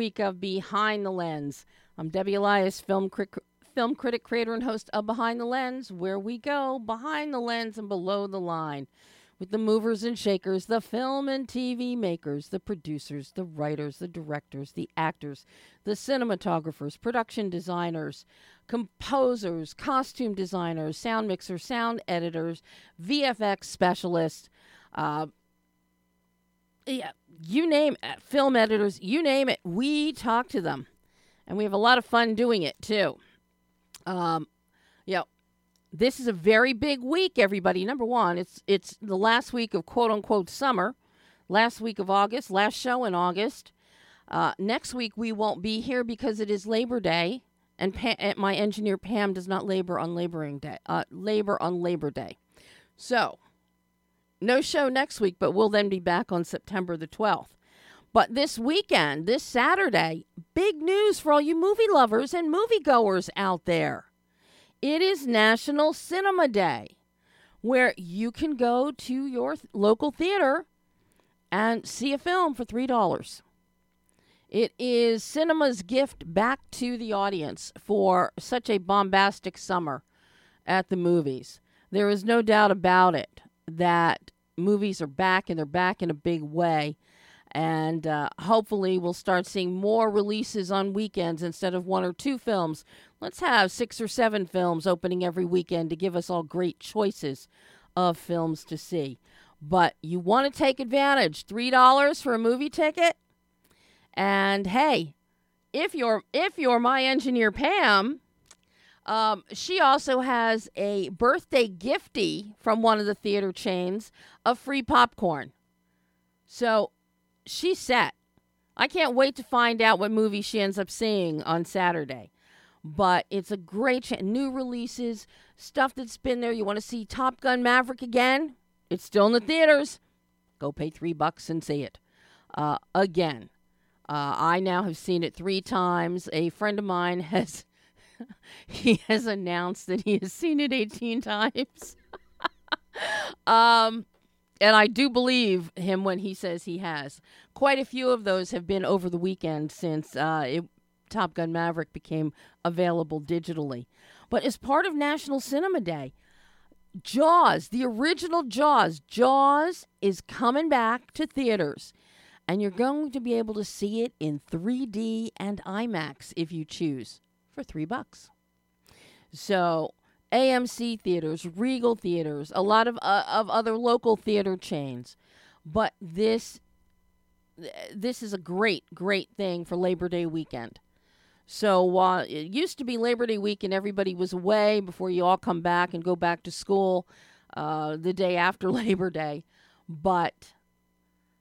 week of Behind the Lens. I'm Debbie Elias, film, cri- film critic, creator, and host of Behind the Lens, where we go behind the lens and below the line with the movers and shakers, the film and TV makers, the producers, the writers, the directors, the actors, the cinematographers, production designers, composers, costume designers, sound mixers, sound editors, VFX specialists. Uh, yeah, you name it, film editors, you name it, we talk to them. And we have a lot of fun doing it too. Um, this is a very big week, everybody. Number one, it's it's the last week of quote unquote summer, last week of August, last show in August. Uh, next week we won't be here because it is Labor Day, and pa- my engineer Pam does not labor on laboring day, uh, labor on Labor Day. So no show next week, but we'll then be back on September the 12th. But this weekend, this Saturday, big news for all you movie lovers and moviegoers out there. It is National Cinema Day, where you can go to your th- local theater and see a film for $3. It is cinema's gift back to the audience for such a bombastic summer at the movies. There is no doubt about it that movies are back and they're back in a big way. And uh, hopefully, we'll start seeing more releases on weekends instead of one or two films. Let's have six or seven films opening every weekend to give us all great choices of films to see. But you want to take advantage. $3 for a movie ticket? And hey, if you're if you're my engineer Pam, um, she also has a birthday gifty from one of the theater chains of free popcorn. So she's set. I can't wait to find out what movie she ends up seeing on Saturday. But it's a great chance. New releases, stuff that's been there. You want to see Top Gun Maverick again? It's still in the theaters. Go pay three bucks and see it. Uh, again, uh, I now have seen it three times. A friend of mine has he has announced that he has seen it 18 times. um, and I do believe him when he says he has. Quite a few of those have been over the weekend since uh, it, Top Gun Maverick became available digitally. But as part of National Cinema Day, Jaws, the original Jaws, Jaws is coming back to theaters. And you're going to be able to see it in 3D and IMAX if you choose for three bucks. So AMC theaters, Regal theaters, a lot of uh, of other local theater chains, but this this is a great great thing for Labor Day weekend. So while it used to be Labor Day weekend, everybody was away before you all come back and go back to school uh, the day after Labor Day, but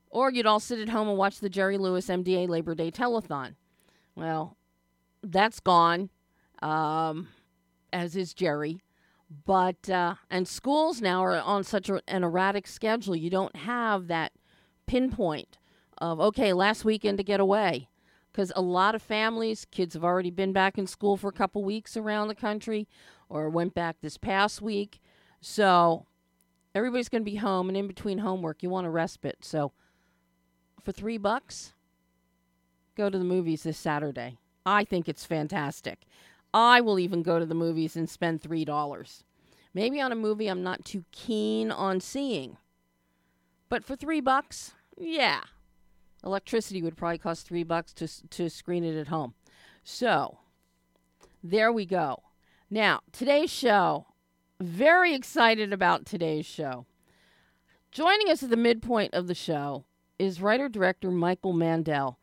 or you'd all sit at home and watch the Jerry Lewis MDA Labor Day telethon. Well, that's gone, um, as is Jerry. But uh, and schools now are on such a, an erratic schedule. You don't have that pinpoint of okay, last weekend to get away, because a lot of families, kids have already been back in school for a couple weeks around the country, or went back this past week. So everybody's going to be home, and in between homework, you want a respite. So for three bucks, go to the movies this Saturday. I think it's fantastic. I will even go to the movies and spend $3. Maybe on a movie I'm not too keen on seeing. But for 3 bucks, yeah. Electricity would probably cost 3 bucks to to screen it at home. So, there we go. Now, today's show, very excited about today's show. Joining us at the midpoint of the show is writer director Michael Mandel.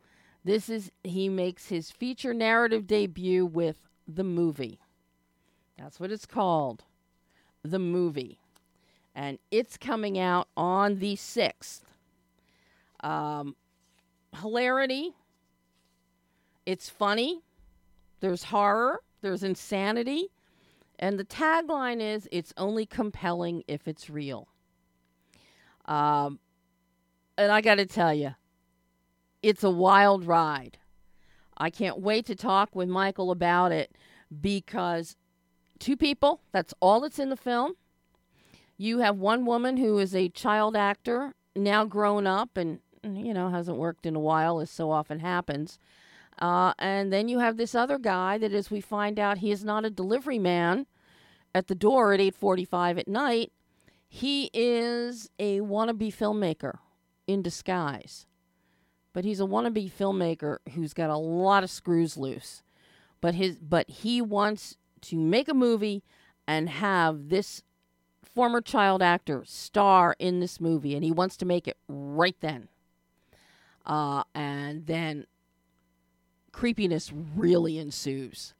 This is he makes his feature narrative debut with The Movie. That's what it's called. The Movie. And it's coming out on the 6th. Um, hilarity. It's funny. There's horror. There's insanity. And the tagline is it's only compelling if it's real. Um, and I got to tell you, it's a wild ride. I can't wait to talk with Michael about it because two people, that's all that's in the film. You have one woman who is a child actor, now grown up and you know hasn't worked in a while, as so often happens. Uh, and then you have this other guy that, as we find out, he is not a delivery man at the door at 8:45 at night. He is a wannabe filmmaker in disguise. But he's a wannabe filmmaker who's got a lot of screws loose. But his but he wants to make a movie and have this former child actor star in this movie and he wants to make it right then. Uh, and then creepiness really ensues.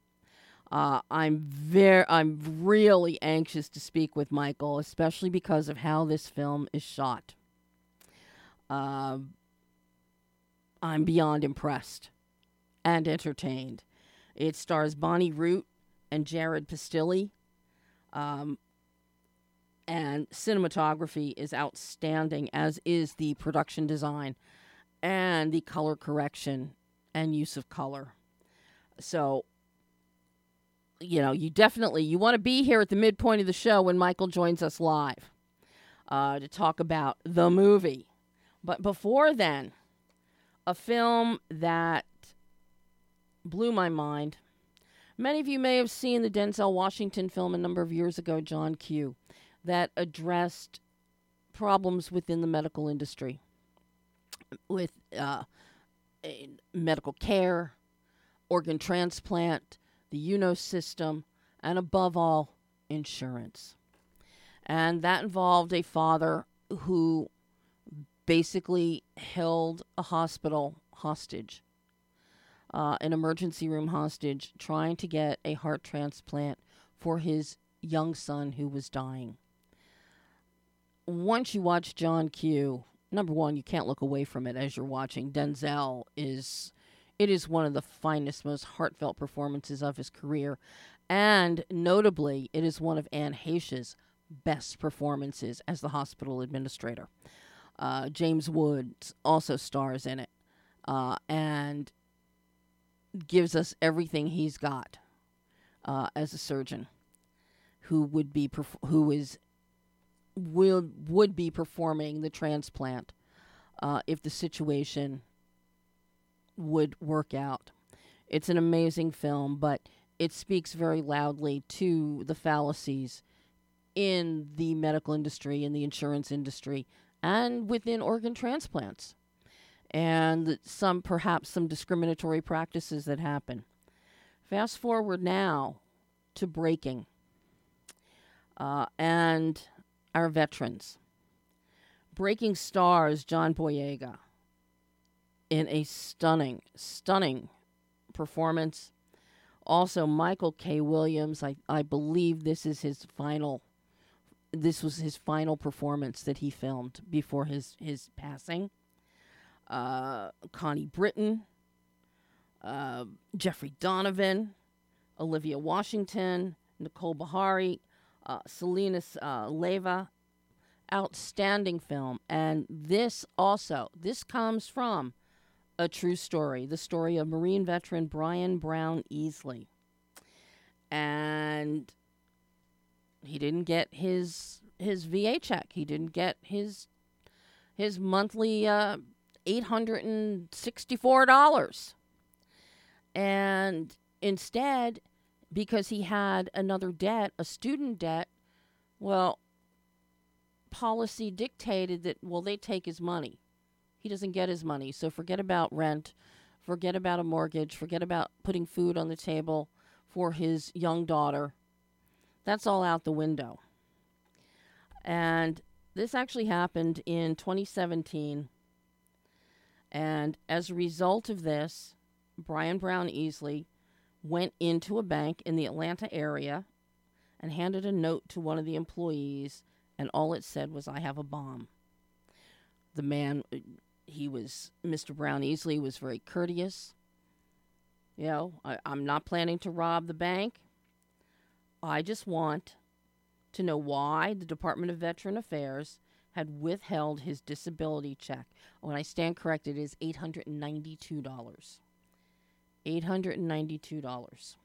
Uh, I'm very, I'm really anxious to speak with Michael, especially because of how this film is shot. Uh, I'm beyond impressed and entertained. It stars Bonnie Root and Jared Pastilli. Um, and cinematography is outstanding, as is the production design and the color correction and use of color. So, you know, you definitely you want to be here at the midpoint of the show when Michael joins us live uh, to talk about the movie. But before then, a film that blew my mind. Many of you may have seen the Denzel Washington film a number of years ago, John Q, that addressed problems within the medical industry with uh, medical care, organ transplant, the UNOS system, and above all, insurance. And that involved a father who basically held a hospital hostage, uh, an emergency room hostage, trying to get a heart transplant for his young son who was dying. Once you watch John Q, number one, you can't look away from it as you're watching. Denzel is it is one of the finest, most heartfelt performances of his career. And notably, it is one of Anne Heche's best performances as the hospital administrator. Uh, James Woods also stars in it uh, and gives us everything he's got uh, as a surgeon who would be perf- who is will would be performing the transplant uh, if the situation would work out. It's an amazing film, but it speaks very loudly to the fallacies in the medical industry, in the insurance industry, and within organ transplants, and some perhaps some discriminatory practices that happen. Fast forward now to breaking uh, and our veterans. Breaking stars John Boyega in a stunning, stunning performance. Also, Michael K. Williams, I, I believe this is his final this was his final performance that he filmed before his his passing. Uh, Connie Britton, uh, Jeffrey Donovan, Olivia Washington, Nicole Beharie, uh, Selenis uh, Leyva. Outstanding film, and this also this comes from a true story, the story of Marine veteran Brian Brown Easley, and he didn't get his his VA check. He didn't get his his monthly uh, eight hundred and sixty four dollars, and instead, because he had another debt, a student debt, well, policy dictated that well they take his money. He doesn't get his money, so forget about rent, forget about a mortgage, forget about putting food on the table for his young daughter that's all out the window. And this actually happened in 2017. And as a result of this, Brian Brown Easley went into a bank in the Atlanta area and handed a note to one of the employees, and all it said was, I have a bomb. The man, he was, Mr. Brown Easley was very courteous. You know, I, I'm not planning to rob the bank. I just want to know why the Department of Veteran Affairs had withheld his disability check. When I stand corrected, it is $892. $892.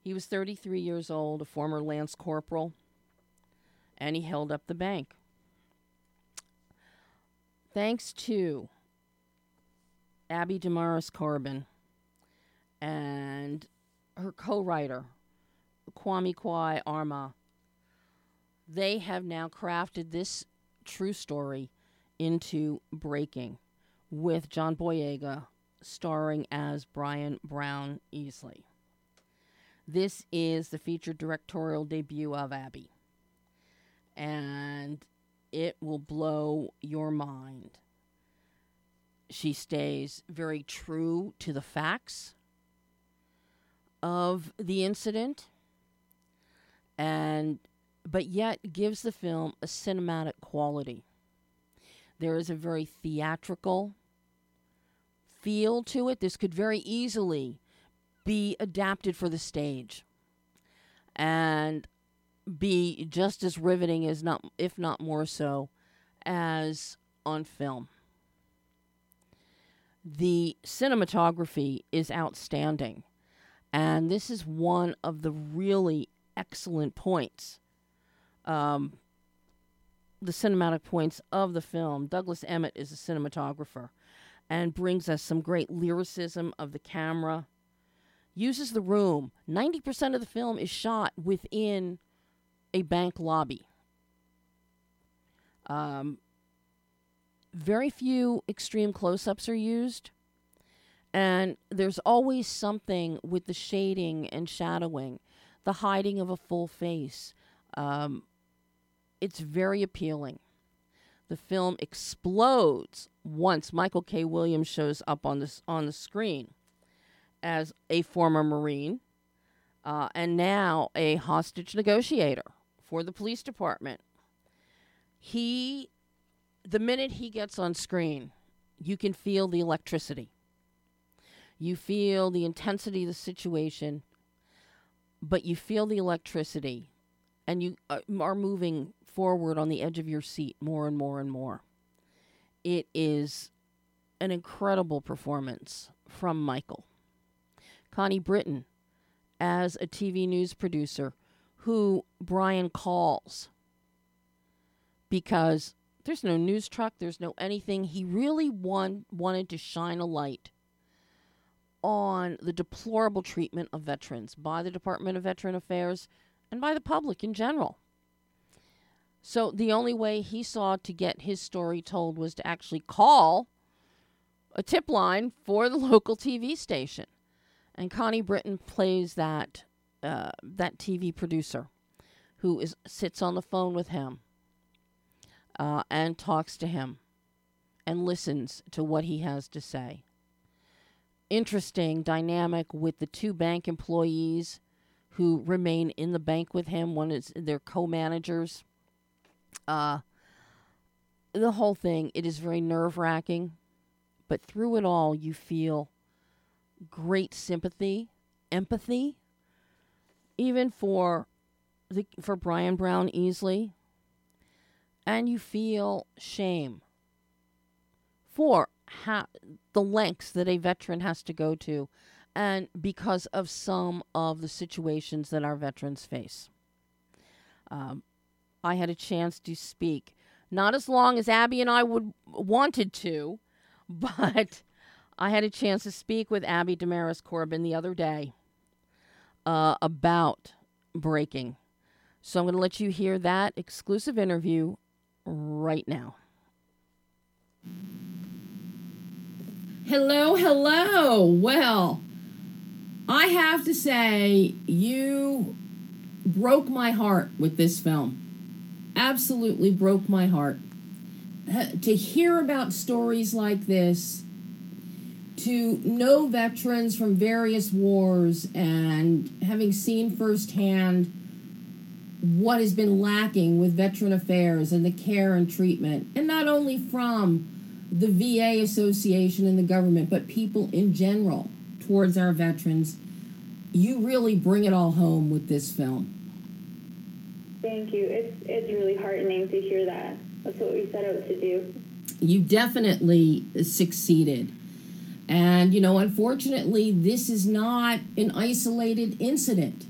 He was 33 years old, a former Lance Corporal, and he held up the bank. thanks to Abi Damaris Corbin and her co writer, Kwame Kwei-Armah, they have now crafted this true story into Breaking with John Boyega starring as Brian Brown Easley. This is the feature directorial debut of Abi. And it will blow your mind. She stays very true to the facts of the incident and but yet gives the film a cinematic quality. There is a very theatrical feel to it. This could very easily be adapted for the stage and be just as riveting as not if not more so as on film. The cinematography is outstanding. And this is one of the really excellent points um, the cinematic points of the film. Douglas Emmett is a cinematographer and brings us some great lyricism of the camera. Uses the room. 90% of the film is shot within a bank lobby. Um, very few extreme close ups are used. And there's always something with the shading and shadowing, the hiding of a full face. Um, it's very appealing. The film explodes once Michael K. Williams shows up on this on the screen as a former Marine uh, and now a hostage negotiator for the police department. He, the minute he gets on screen, you can feel the electricity. You feel the intensity of the situation, but you feel the electricity and you uh, are moving forward on the edge of your seat more and more and more. It is an incredible performance from Michael. Connie Britton as a TV news producer who Brian calls because there's no news truck, there's no anything. He really want, wanted to shine a light on the deplorable treatment of veterans by the Department of Veteran Affairs and by the public in general. So the only way he saw to get his story told was to actually call a tip line for the local TV station. And Connie Britton plays that uh, that TV producer who is sits on the phone with him uh, and talks to him and listens to what he has to say. Interesting dynamic with the two bank employees who remain in the bank with him. One is their co-managers uh, the whole thing, it is very nerve wracking, but through it all, you feel great sympathy, empathy, even for the for Brian Brown Easley, and you feel shame for ha- the lengths that a veteran has to go to, and because of some of the situations that our veterans face. Um, I had a chance to speak. Not as long as Abi and I would wanted to, but I had a chance to speak with Abi Damaris Corbin the other day uh, about breaking. So I'm going to let you hear that exclusive interview right now. Hello, hello. Well, I have to say, you broke my heart with this film absolutely broke my heart. Uh, to hear about stories like this, to know veterans from various wars, and having seen firsthand what has been lacking with veteran affairs and the care and treatment, and not only from the VA Association and the government, but people in general towards our veterans, you really bring it all home with this film. Thank you. It's it's really heartening to hear that. That's what we set out to do. You definitely succeeded. And, you know, unfortunately, this is not an isolated incident.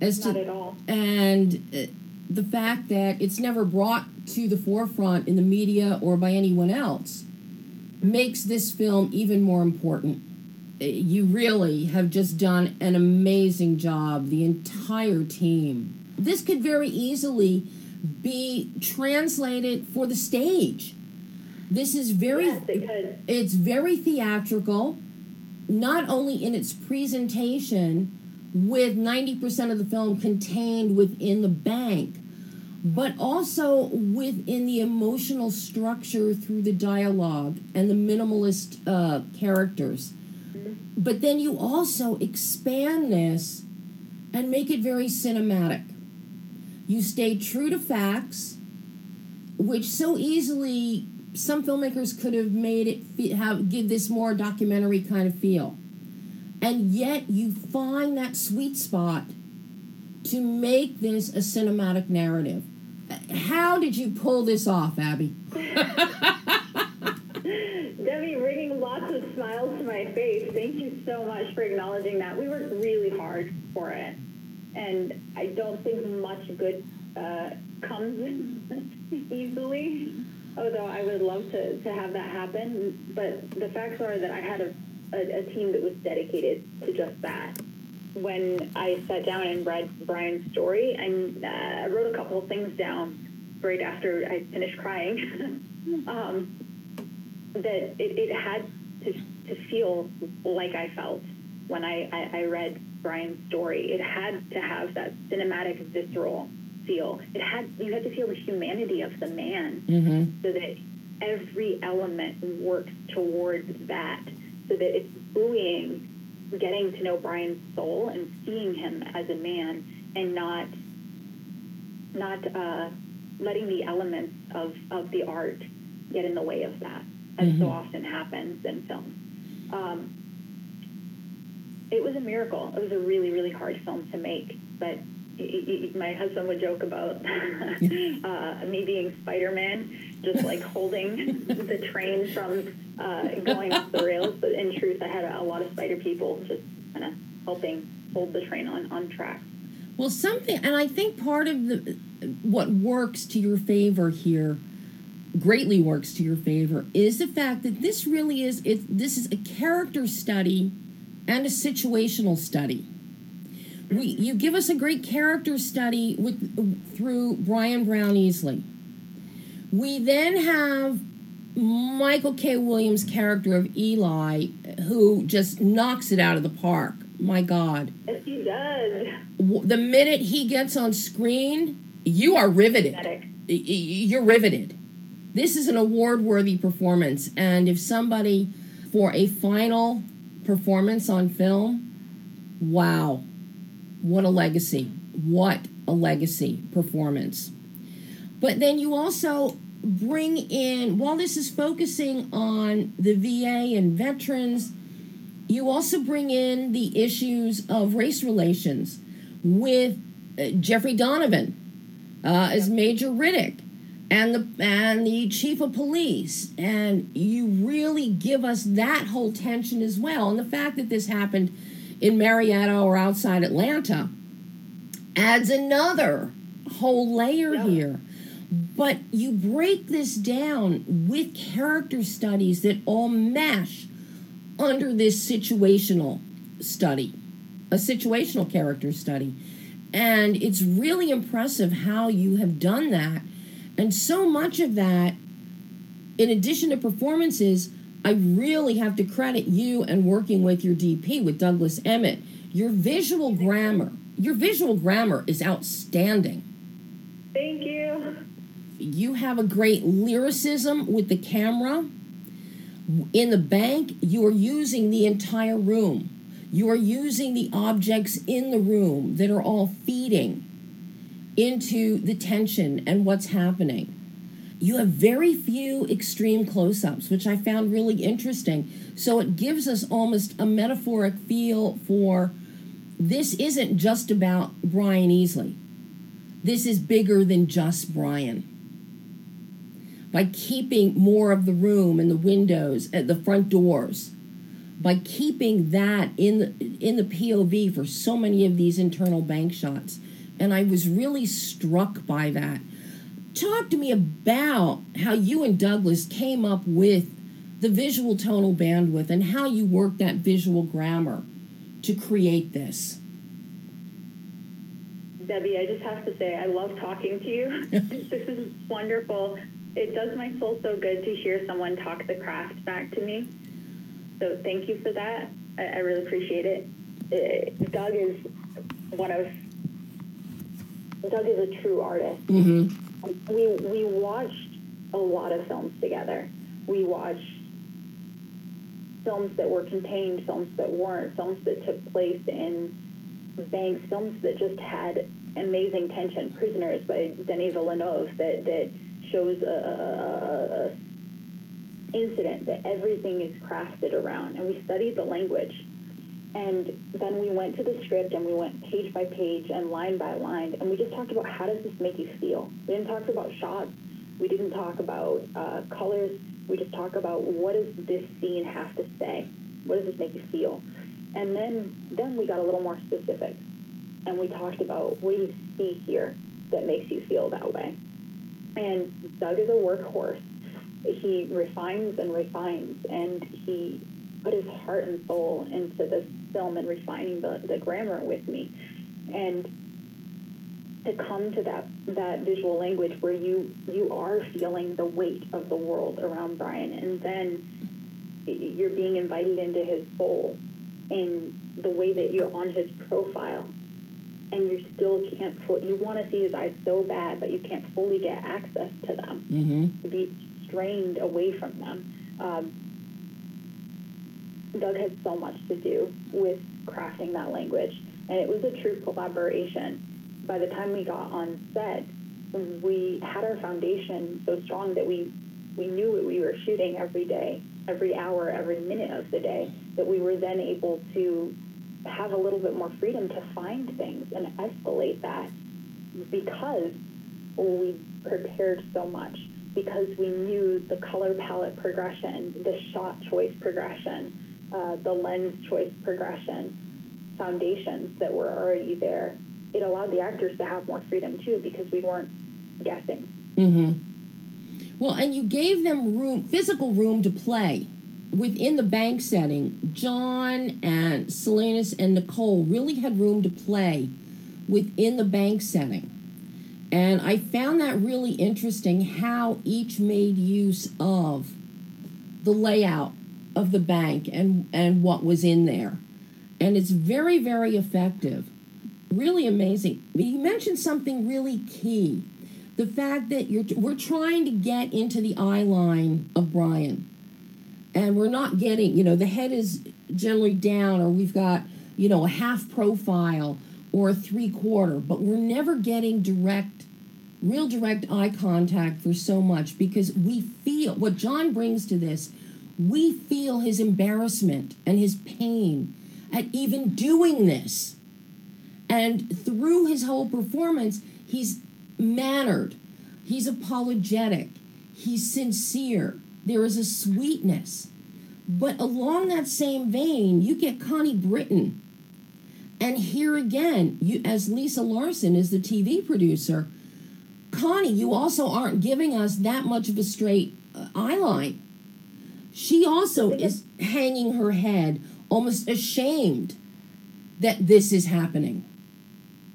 As not to, at all. And uh, the fact that it's never brought to the forefront in the media or by anyone else makes this film even more important. Uh, You really have just done an amazing job, the entire team. This could very easily be translated for the stage. This is very Yes, it it's very theatrical, not only in its presentation, with 90% of the film contained within the bank, but also within the emotional structure through the dialogue and the minimalist uh, characters. But then you also expand this and make it very cinematic. You stay true to facts, which so easily some filmmakers could have made it have give this more documentary kind of feel and yet you find that sweet spot to make this a cinematic narrative how did you pull this off abi Debbie, bringing lots of smiles to my face. Thank you so much for acknowledging that. We worked really hard for it, and I don't think much good uh, comes easily. Although I would love to, to have that happen, but the facts are that I had a, a, a team that was dedicated to just that. When I sat down and read Brian's story, and I uh, wrote a couple of things down right after I finished crying. um, that it, it had to, to feel like I felt when I, I, I read Brian's story. It had to have that cinematic, visceral feel. It had you had to feel the humanity of the man, mm-hmm. so that every element works towards that, so that it's buoying, getting to know Brian's soul and seeing him as a man, and not not uh, letting the elements of, of the art get in the way of that, as so often happens in film. Um, it was a miracle. It was a really, really hard film to make, but y- y- my husband would joke about uh, me being Spider-Man, just like holding the train from uh, going off the rails. But in truth, I had a, lot of spider people just kind of helping hold the train on, on track. well something and i think part of the what works to your favor here greatly works to your favor is the fact that this really is it this is a character study and a situational study we you give us a great character study with through Brian Brown Easley. We then have Michael K. Williams' character of Eli, who just knocks it out of the park. My God, Yes, he does. The minute he gets on screen, you are riveted. Pathetic. Y- y- You're riveted. This is an award-worthy performance, and if somebody for a final performance on film, wow, what a legacy! What a legacy performance. But then you also bring in, while this is focusing on the VA and veterans, you also bring in the issues of race relations with uh, Jeffrey Donovan uh, as Major Riddick and the and the chief of police, and you really give us that whole tension as well. And the fact that this happened in Marietta or outside Atlanta adds another whole layer Yeah. here. But you break this down with character studies that all mesh under this situational study, a situational character study. And it's really impressive how you have done that. And so much of that, in addition to performances, I really have to credit you and working with your DP, with Douglas Emmett. Your visual grammar, your visual grammar is outstanding. Thank you. You have a great lyricism with the camera. In the bank, you are using the entire room. You are using the objects in the room that are all feeding into the tension and what's happening. You have very few extreme close ups, which I found really interesting. So it gives us almost a metaphoric feel for this isn't just about Brian Easley. This is bigger than just Brian by keeping more of the room and the windows at the front doors by keeping that in the, in the POV for so many of these internal bank shots and I was really struck by that talk to me about how you and Douglas came up with the visual tonal bandwidth and how you work that visual grammar to create this. Debbie, I just have to say, I love talking to you. this is wonderful. It does my soul so good to hear someone talk the craft back to me. So thank you for that. I, I really appreciate it. Uh, Doug is one of Doug is a true artist. Mm-hmm. We we watched a lot of films together. We watched films that were contained, films that weren't, films that took place in banks, films that just had amazing tension. Prisoners by Denis Villeneuve that that shows a, a, a incident that everything is crafted around, and we studied the language. And then we went to the script and we went page by page and line by line, and we just talked about how does this make you feel. We didn't talk about shots. We didn't talk about uh, colors. We just talk about what does this scene have to say. What does this make you feel? And then then we got a little more specific, and we talked about what do you see here that makes you feel that way. And Doug is a workhorse. He refines and refines, and he put his heart and soul into this film and refining the, the grammar with me. And to come to that that visual language where you you are feeling the weight of the world around Brian, and then you're being invited into his soul in the way that you're on his profile, and you still can't. You want to see his eyes so bad, but you can't fully get access to them. Mm-hmm. Be strained away from them. Um, Doug had so much to do with crafting that language, and it was a true collaboration. By the time we got on set, we had our foundation so strong that we we knew what we were shooting every day, every hour, every minute of the day. That we were then able to have a little bit more freedom to find things and escalate that because we prepared so much because we knew the color palette progression, the shot choice progression, uh, the lens choice progression foundations that were already there. It allowed the actors to have more freedom too because we weren't guessing. Mm-hmm. Well, and you gave them room, physical room to play within the bank setting. John and Selenis and Nicole really had room to play within the bank setting. And I found that really interesting how each made use of the layout of the bank and, and what was in there. And it's very, very effective. Really amazing. You mentioned something really key the fact that you're we're trying to get into the eye line of Brian. And we're not getting, you know, the head is generally down, or we've got, you know, a half profile or a three quarter, but we're never getting direct real direct eye contact for so much because we feel what John brings to this, we feel his embarrassment and his pain at even doing this. And through his whole performance, he's mannered, he's apologetic, he's sincere. There is a sweetness. But along that same vein, you get Connie Britton. And here again, you as Lisa Larson is the TV producer, Connie, you also aren't giving us that much of a straight uh, eye line. She also is hanging her head, almost ashamed that this is happening.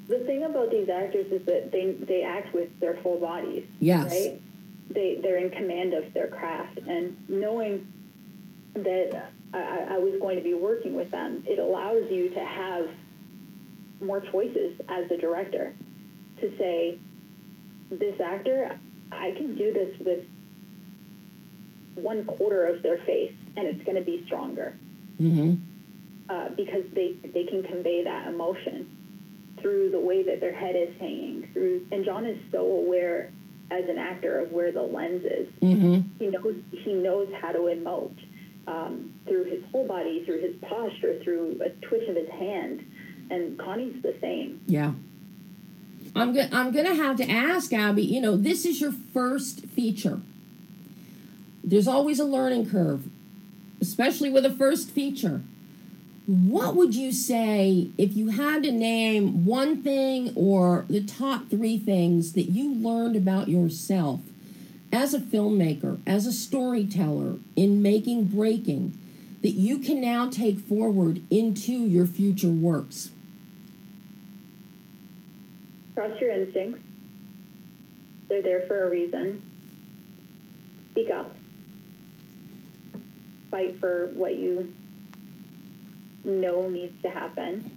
The thing about these actors is that they they act with their full bodies. Yes. Right? They they're in command of their craft and knowing that I, I was going to be working with them, it allows you to have more choices as a director to say, this actor, I can do this with one quarter of their face and it's going to be stronger Mm-hmm. uh, because they, they can convey that emotion through the way that their head is hanging through and john is so aware as an actor of where the lens is Mm-hmm. he knows he knows how to emote um, through his whole body through his posture through a twitch of his hand and connie's the same Yeah. I'm go- I'm going to have to ask Abi, you know, this is your first feature. There's always a learning curve, especially with a first feature. What would you say if you had to name one thing or the top three things that you learned about yourself as a filmmaker, as a storyteller in making breaking that you can now take forward into your future works? Trust your instincts. They're there for a reason. Speak up. Fight for what you know needs to happen.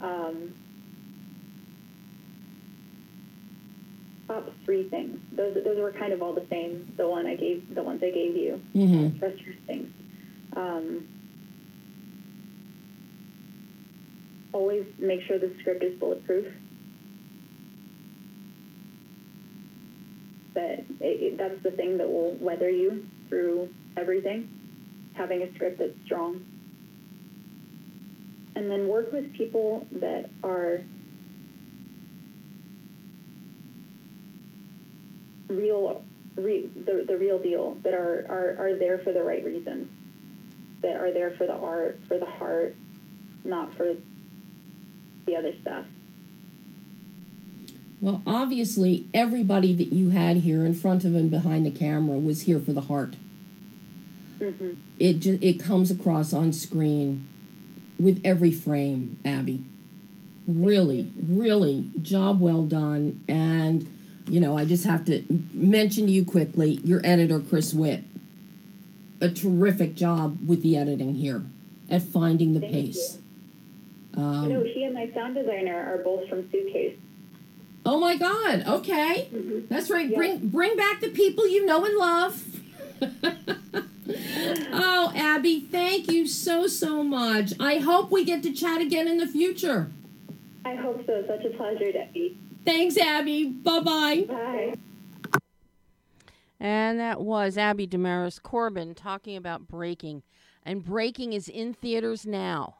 Um, top three things. Those those were kind of all the same. The one I gave, the ones I gave you. Mm-hmm. Trust your instincts. Um, always make sure the script is bulletproof. That it, it, that's the thing that will weather you through everything. Having a script that's strong. And then work with people that are real, re, the, the real deal, that are, are, are there for the right reasons, that are there for the art, for the heart, not for the other stuff. Well, obviously, everybody that you had here in front of and behind the camera was here for the heart. Mm-hmm. It just it comes across on screen with every frame, Abi. Really, really, job well done. And you know, I just have to mention to you quickly your editor, Chris Witt. A terrific job with the editing here at finding the Thank pace. You. Um, no, he and my sound designer are both from Suitcase. Oh my God! Okay, Mhm. that's right. Yeah. Bring bring back the people you know and love. oh, Abi, thank you so so much. I hope we get to chat again in the future. I hope so. Such a pleasure, Debbie. Thanks, Abi. Bye bye. Bye. And that was Abi Damaris Corbin talking about Breaking. And Breaking is in theaters now.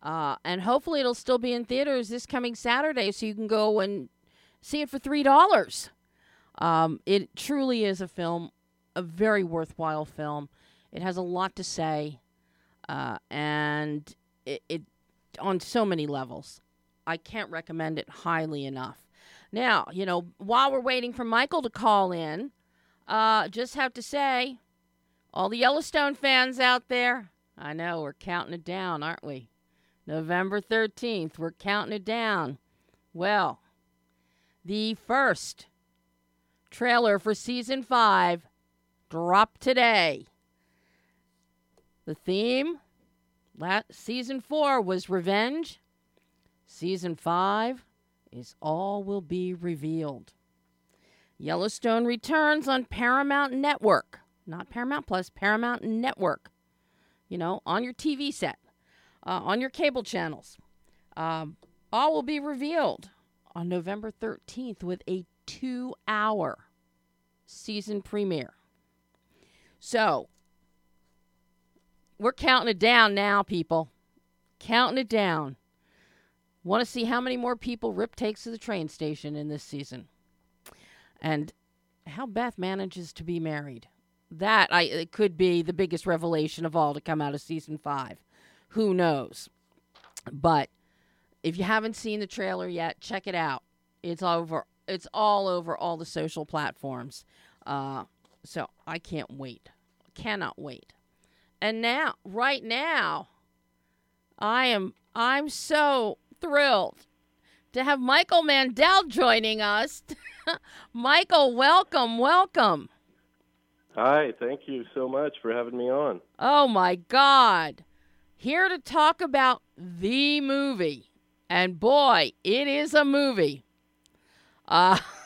Uh, and hopefully it'll still be in theaters this coming Saturday so you can go and see it for $3. Um, it truly is a film, a very worthwhile film. It has a lot to say, uh, and it, it on so many levels. I can't recommend it highly enough. Now, you know, while we're waiting for Michael to call in, uh, just have to say, all the Yellowstone fans out there, I know we're counting it down, aren't we? November 13th, we're counting it down. Well, the first trailer for season five dropped today. The theme, la season four was revenge. Season five is all will be revealed. Yellowstone returns on Paramount Network, not Paramount Plus, Paramount Network. You know, on your TV set, uh, on your cable channels. Um, all will be revealed on November 13th with a two hour season premiere. So, we're counting it down now, people. Counting it down. Want to see how many more people Rip takes to the train station in this season and how Beth manages to be married. That I it could be the biggest revelation of all to come out of season 5. Who knows? But if you haven't seen the trailer yet, check it out. It's over it's all over all the social platforms. Uh, so I can't wait. Cannot wait. And now, right now, I am I'm so thrilled to have Michael Mandel joining us. Michael, welcome, welcome. Hi, thank you so much for having me on. Oh my God. Here to talk about the movie. And boy, it is a movie. Uh,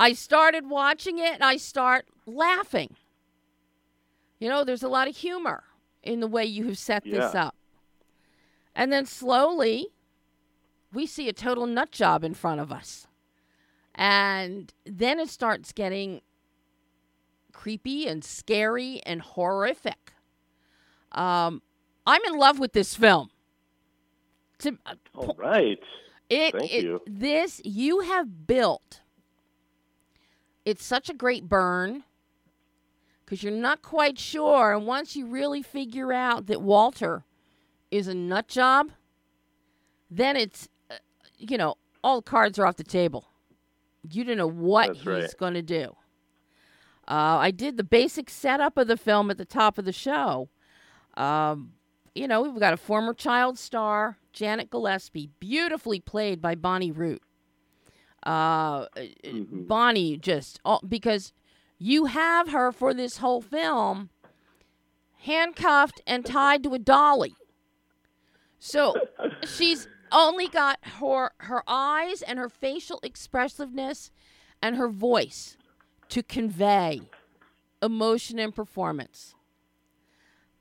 I started watching it and I start laughing. You know, there's a lot of humor in the way you have set this up. And then slowly, we see a total nut job in front of us. And then it starts getting creepy and scary and horrific. Um, I'm in love with this film. To, uh, All right. it, Thank it- you. This you have built. It's such a great burn because you're not quite sure. And once you really figure out that Walter is a nut job, then it's, uh, you know, all the cards are off the table. You don't know what That's he's right. going to do. Uh, I did the basic setup of the film at the top of the show. Um, you know, we've got a former child star, Janet Gillespie, beautifully played by Bonnie Root. Uh, Mhm. Bonnie just oh, because you have her for this whole film handcuffed and tied to a dolly. So she's only got her her eyes and her facial expressiveness and her voice to convey emotion and performance.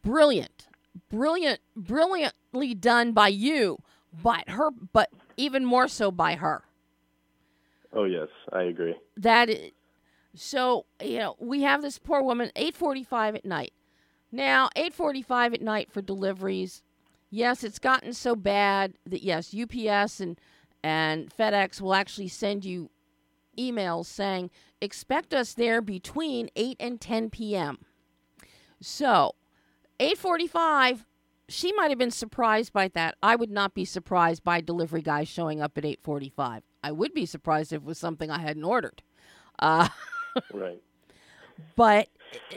Brilliant. Brilliant brilliantly done by you, but her but even more so by her Oh yes, I agree. that is, so you know we have this poor woman 8:45 at night. Now 8:45 at night for deliveries. Yes, it's gotten so bad that yes, UPS and and FedEx will actually send you emails saying expect us there between 8 and 10 p.m. So, 8:45 she might have been surprised by that. I would not be surprised by delivery guys showing up at 8:45. I would be surprised if it was something I hadn't ordered. Uh, Right. but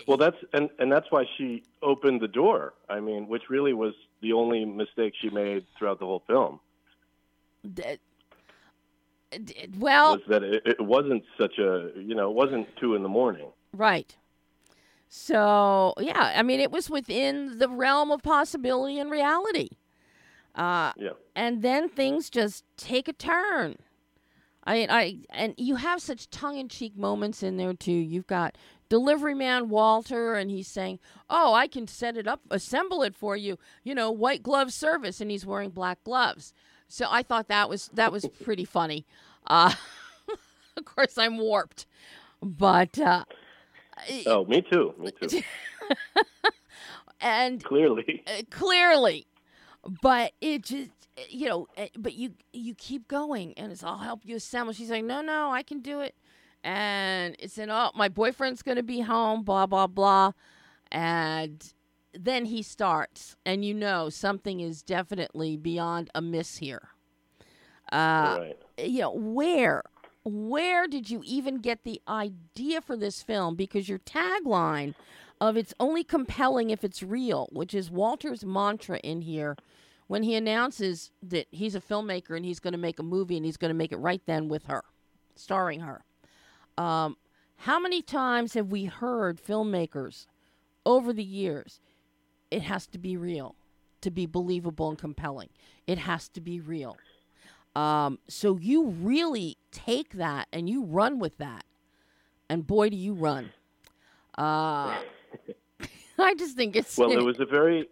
Well, that's and and that's why she opened the door. I mean, which really was the only mistake she made throughout the whole film d- well, was that it, it wasn't such a you know it wasn't two in the morning. right. So, yeah, I mean it was within the realm of possibility and reality. Uh, Yeah. and then things just take a turn. I, I, and you have such tongue-in-cheek moments in there too. You've got delivery man Walter, and he's saying, "Oh, I can set it up, assemble it for you. You know, white glove service," and he's wearing black gloves. So I thought that was that was pretty funny. Uh, of course, I'm warped, but uh, Oh, me too. Me too. and Clearly. uh, clearly but it just you know uh, but you you keep going and it's i'll help you assemble. She's like no no i can do it. And it's in oh my boyfriend's gonna be home blah blah blah. And then he starts and you know something is definitely beyond a miss here. Uh right. you know where where did you even get the idea for this film? Because your tagline of it's only compelling if it's real which is walter's mantra in here when he announces that he's a filmmaker and he's going to make a movie and he's going to make it right then with her starring her. Um, how many times have we heard filmmakers over the years it has to be real to be believable and compelling. It has to be real. Um, so you really take that and you run with that, and boy, do you run! Uh, I just think it's Well, it was a very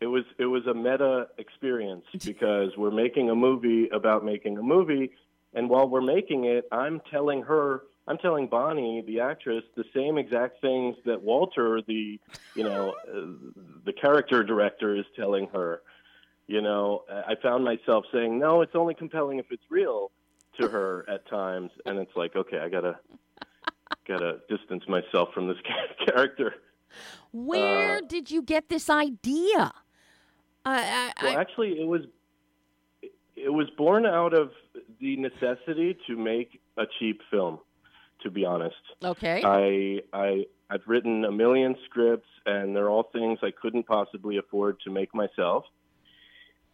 it was it was a meta experience because we're making a movie about making a movie and while we're making it, I'm telling her I'm telling Bonnie, the actress, the same exact things that Walter, the you know, uh, the character director is telling her. You know, I found myself saying, "No, it's only compelling if it's real." To her at times, and it's like, okay, I gotta gotta distance myself from this character. where uh, did you get this idea? I, I, Well, actually, it was it was born out of the necessity to make a cheap film. To be honest, okay, I I I've written a million scripts, and they're all things I couldn't possibly afford to make myself.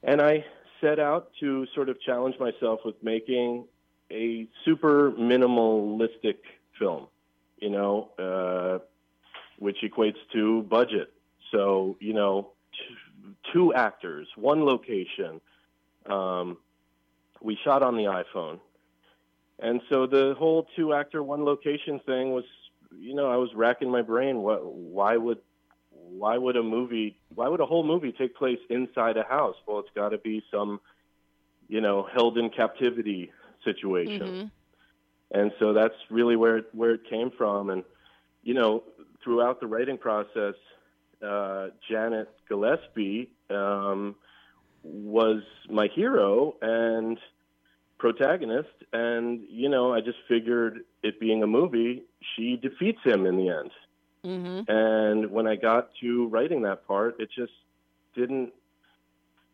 And I set out to sort of challenge myself with making a super minimalistic film, you know, uh, which equates to budget. So, you know, t- two actors, one location. Um, we shot on the iPhone. And so the whole two actor, one location thing was, you know, I was racking my brain. What, why would, why would a movie, why would a whole movie take place inside a house? Well, it's got to be some, you know, held in captivity situation. Mhm. And so that's really where it, where it came from. And you know, throughout the writing process, uh, Janet Gillespie um, was my hero and protagonist. And you know, I just figured it being a movie, she defeats him in the end. Mhm. And when I got to writing that part, it just didn't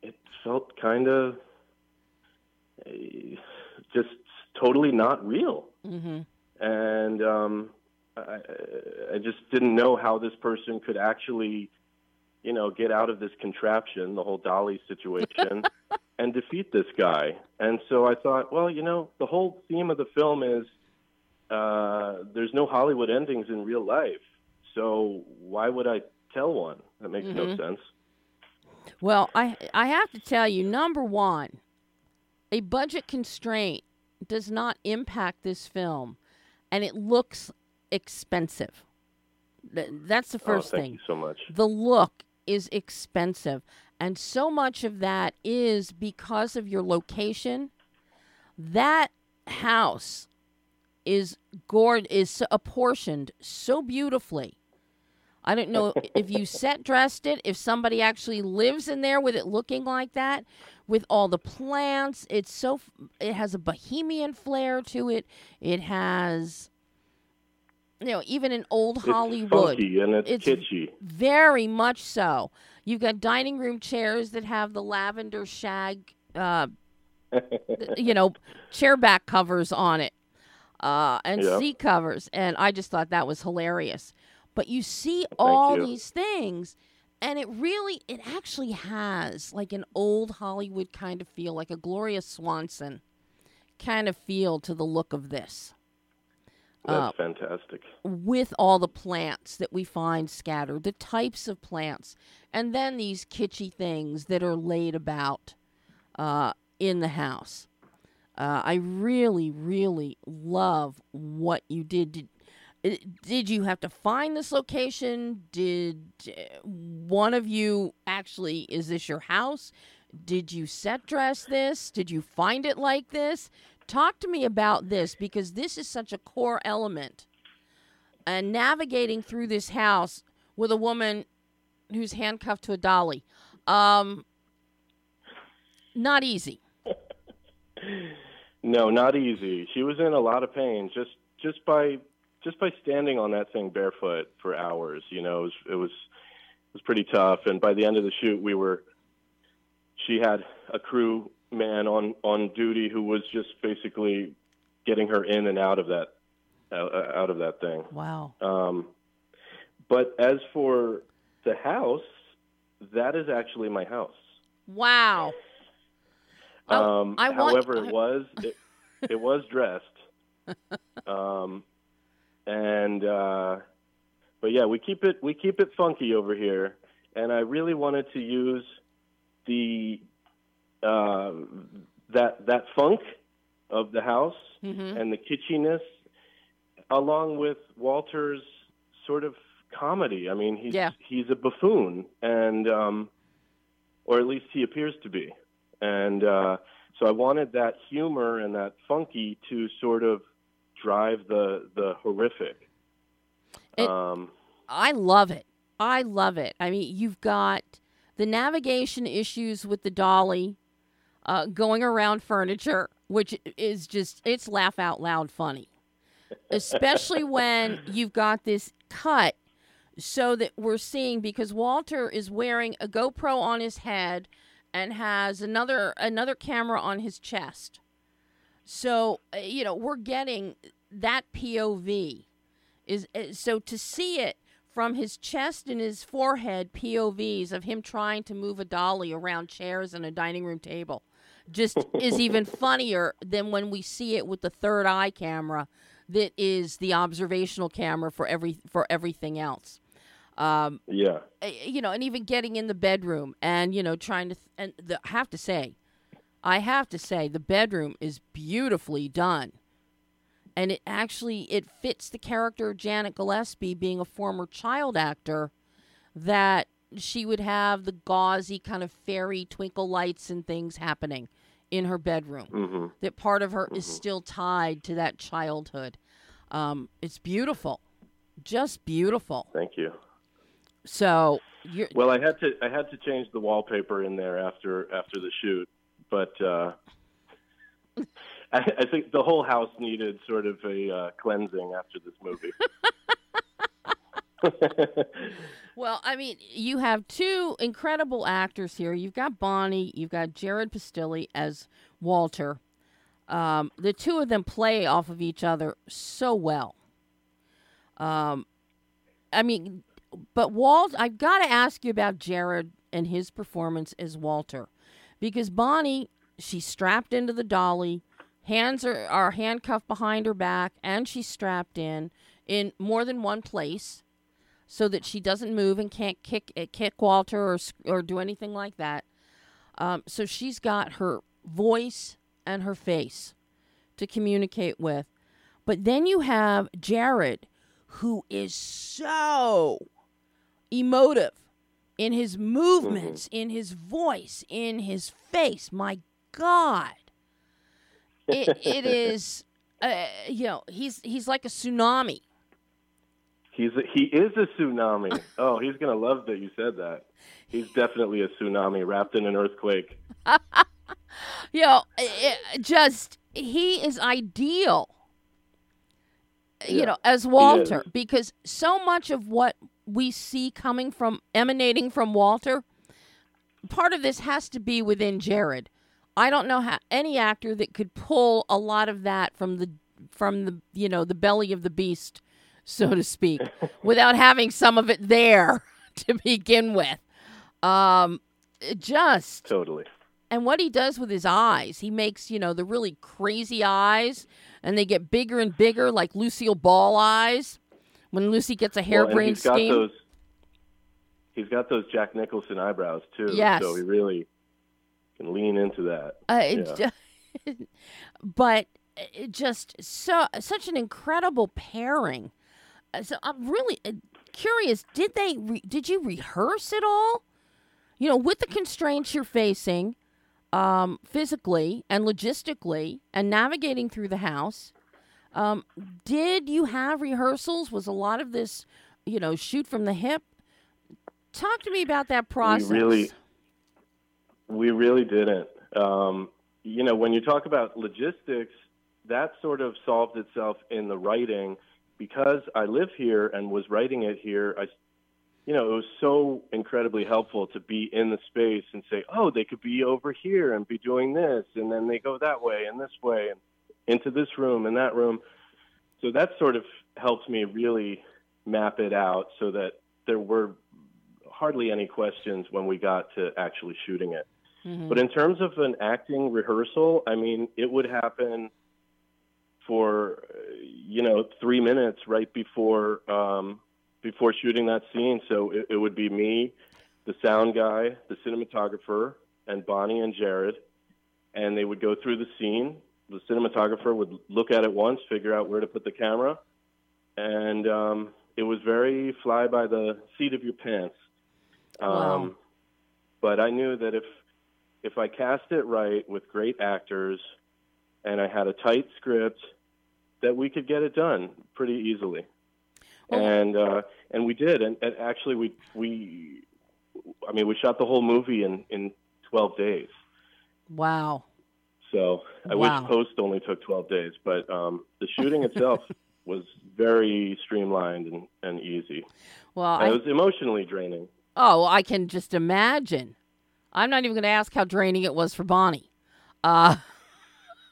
it felt kind of uh, just totally not real. Mm-hmm. And um, I, I just didn't know how this person could actually, you know, get out of this contraption, the whole Dolly situation, and defeat this guy. And so I thought, well, you know, the whole theme of the film is uh, there's no Hollywood endings in real life. So why would I tell one? That makes no Mhm. sense. Well, I I have to tell you, number one, a budget constraint does not impact this film, and it looks expensive. That's the oh, first oh, thank thing. you so much. The look is expensive, and so much of that is because of your location. That house is gourd is apportioned so beautifully. I don't know if you set dressed it, if somebody actually lives in there with it looking like that, with all the plants. It's so it has a bohemian flair to it. It has you know, even in old It's Hollywood and it's, It's- kitschy. very much so. You've got dining room chairs that have the lavender shag, uh, you know, chair back covers on it, uh, and Yeah. seat covers, and I just thought that was hilarious. But you see all you. these things, and it really, it actually has like an old Hollywood kind of feel, like a Gloria Swanson kind of feel to the look of this That's Uh, fantastic. with all the plants that we find scattered, the types of plants, and then these kitschy things that are laid about uh, in the house. Uh, I really, really love what you did. Did, uh, did you have to find this location? Did uh, one of you actually, is this your house? Did you set dress this? Did you find it like this? Talk to me about this because this is such a core element. And navigating through this house with a woman who's handcuffed to a dolly. Um, not easy. No, not easy. She was in a lot of pain just just by just by standing on that thing barefoot for hours. You know, it was it was, it was pretty tough. And by the end of the shoot, we were. She had a crew man on on duty who was just basically getting her in and out of that out, out of that thing. Wow. Um, but as for the house, that is actually my house. Wow. I- Um, I want- however, I- it was it, it was dressed. Um, and uh, but yeah, we keep it we keep it funky over here, and I really wanted to use the uh, that that funk of the house hmm and the kitschiness, along with Walter's sort of comedy. I mean, he's Yeah. he's a buffoon, and um, or at least he appears to be. And uh, so I wanted that humor and that funky to sort of drive the the horrific. It- um, I love it. I love it. I mean, you've got the navigation issues with the dolly uh, going around furniture, which is just, it's laugh out loud funny. Especially when you've got this cut so that we're seeing because Walter is wearing a GoPro on his head and has another another camera on his chest. So, uh, you know, we're getting that POV is uh, so to see it from his chest and his forehead POVs of him trying to move a dolly around chairs and a dining room table just is even funnier than when we see it with the third eye camera that is the observational camera for every for everything else. Um, yeah, uh, you know, and even getting in the bedroom and you know trying to th- and the, I have to say, I have to say the bedroom is beautifully done, and it actually it fits the character of Janet Gillespie being a former child actor, that she would have the gauzy kind of fairy twinkle lights and things happening in her bedroom. hmm That part of her is still tied to that childhood. Um, it's beautiful, just beautiful. thank you. So you're Well, I had to I had to change the wallpaper in there after after the shoot, but uh, I, I think the whole house needed sort of a uh, cleansing after this movie. Well, I mean, you have two incredible actors here. You've got Bonnie, you've got Jared Pastilli as Walter. Um, the two of them play off of each other so well. Um, I mean, but Walt, I've got to ask you about Jared and his performance as Walter, because Bonnie, she's strapped into the dolly, hands are, are handcuffed behind her back, and she's strapped in in more than one place so that she doesn't move and can't kick uh, kick Walter or or do anything like that. Um, so she's got her voice and her face to communicate with. But then you have Jared, who is so emotive in his movements, mm-hmm. in his voice, in his face. My God, it, it is. Uh, you know, he's he's like a tsunami He's a, he is a tsunami. Oh, he's gonna love that you said that. He's definitely a tsunami wrapped in an earthquake. you know, eh, eh, just he is ideal. Yeah, you know, as Walter, because so much of what we see coming from emanating from Walter, part of this has to be within Jared. I don't know how any actor that could pull a lot of that from the from the you know the belly of the beast so to speak, without having some of it there to begin with. Um, just totally. And what he does with his eyes, he makes you know the really crazy eyes, and they get bigger and bigger, like Lucille Ball eyes. When Lucy gets a harebrained well, scheme, those, he's got those Jack Nicholson eyebrows too. Yes. So he really can lean into that. Uh, yeah. but it just so such an incredible pairing uh, so I'm really uh, curious. Did they? Re- did you rehearse at all? You know, with the constraints you're facing, um, physically and logistically, and navigating through the house. Um, did you have rehearsals? Was a lot of this, you know, shoot from the hip? Talk to me about that process. We really, we really didn't. Um, you know, when you talk about logistics, that sort of solved itself in the writing because I live here and was writing it here, I, you know, it was so incredibly helpful to be in the space and say, oh, they could be over here and be doing this, and then they go that way and this way and into this room and that room. So that sort of helped me really map it out so that there were hardly any questions when we got to actually shooting it. Mm-hmm. But in terms of an acting rehearsal, I mean, it would happen for you know three minutes right before um, before shooting that scene. So it, it would be me, the sound guy, the cinematographer, and Bonnie and Jared, and they would go through the scene. The cinematographer would look at it once, figure out where to put the camera, and um, it was very fly by the seat of your pants. Um, wow. But I knew that if if I cast it right with great actors and I had a tight script that we could get it done pretty easily. And uh, and we did, and, and actually we we, I mean, we shot the whole movie in in twelve days. Wow. So I wow. wish post only took twelve days, but um, the shooting itself was very streamlined and, and easy. Well, and I, it was emotionally draining. Oh, I can just imagine. I'm not even going to ask how draining it was for Bonnie. Uh,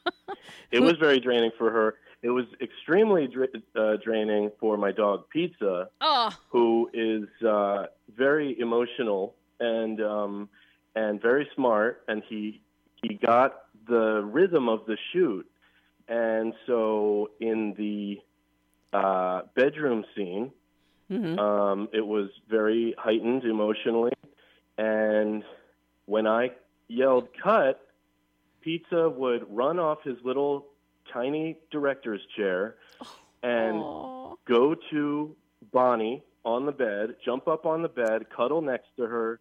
it was very draining for her. It was extremely dra- uh, draining for my dog Pizza, oh. who is uh, very emotional and um, and very smart, and he he got the rhythm of the shoot, and so in the uh, bedroom scene, mm-hmm. um, it was very heightened emotionally, and when I yelled "cut," Pizza would run off his little tiny director's chair oh. and Aww. go to Bonnie on the bed, jump up on the bed, cuddle next to her,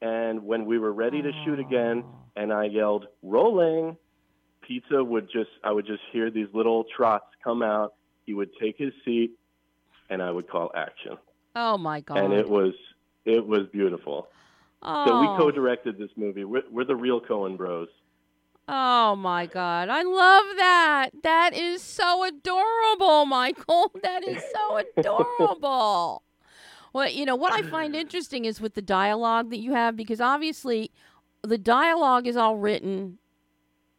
and when we were ready to shoot again and I yelled rolling, Pizza would just I would just hear these little trots come out. He would take his seat and I would call action. Oh my god. And it was it was beautiful. Oh. So we co-directed this movie. We're, we're the real Coen Bros. Oh my God. I love that. That is so adorable, Michael. That is so adorable. Well, you know what I find interesting is with the dialogue that you have because obviously the dialogue is all written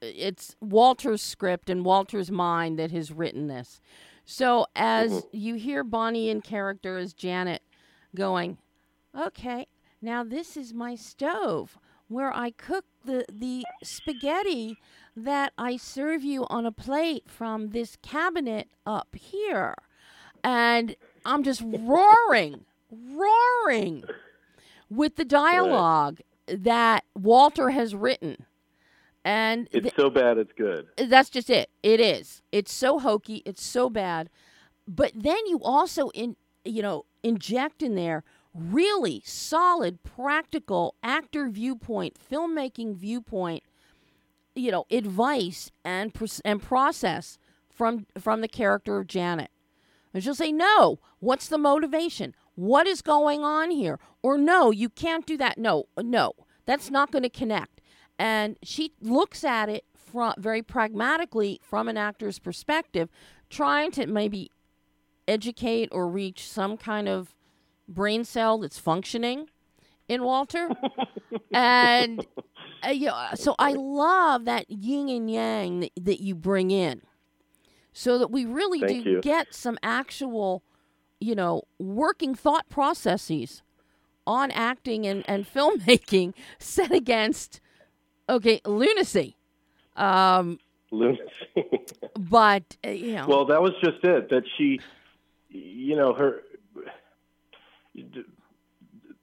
it's Walter's script and Walter's mind that has written this. So as Mhm. you hear Bonnie in character as Janet going, "Okay, now this is my stove where I cook the the spaghetti that I serve you on a plate from this cabinet up here." And I'm just roaring, roaring with the dialogue that Walter has written. And It's th- so bad it's good. that's just it. It is. It's so hokey. It's so bad. But then you also in you know inject in there really solid, practical actor viewpoint, filmmaking viewpoint, you know, advice and and process from from the character of Janet. And she'll say, "No, what's the motivation? What is going on here?" Or, "No, you can't do that. No, no, that's not going to connect." And she looks at it from very pragmatically from an actor's perspective, trying to maybe educate or reach some kind of brain cell that's functioning in Walter. and uh, you know, so I love that yin and yang that, that you bring in, so that we really Thank do you. get some actual, you know, working thought processes on acting and, and filmmaking set against, okay, lunacy. Um, Lunacy. but uh, you know, well, that was just it. That she, you know, her.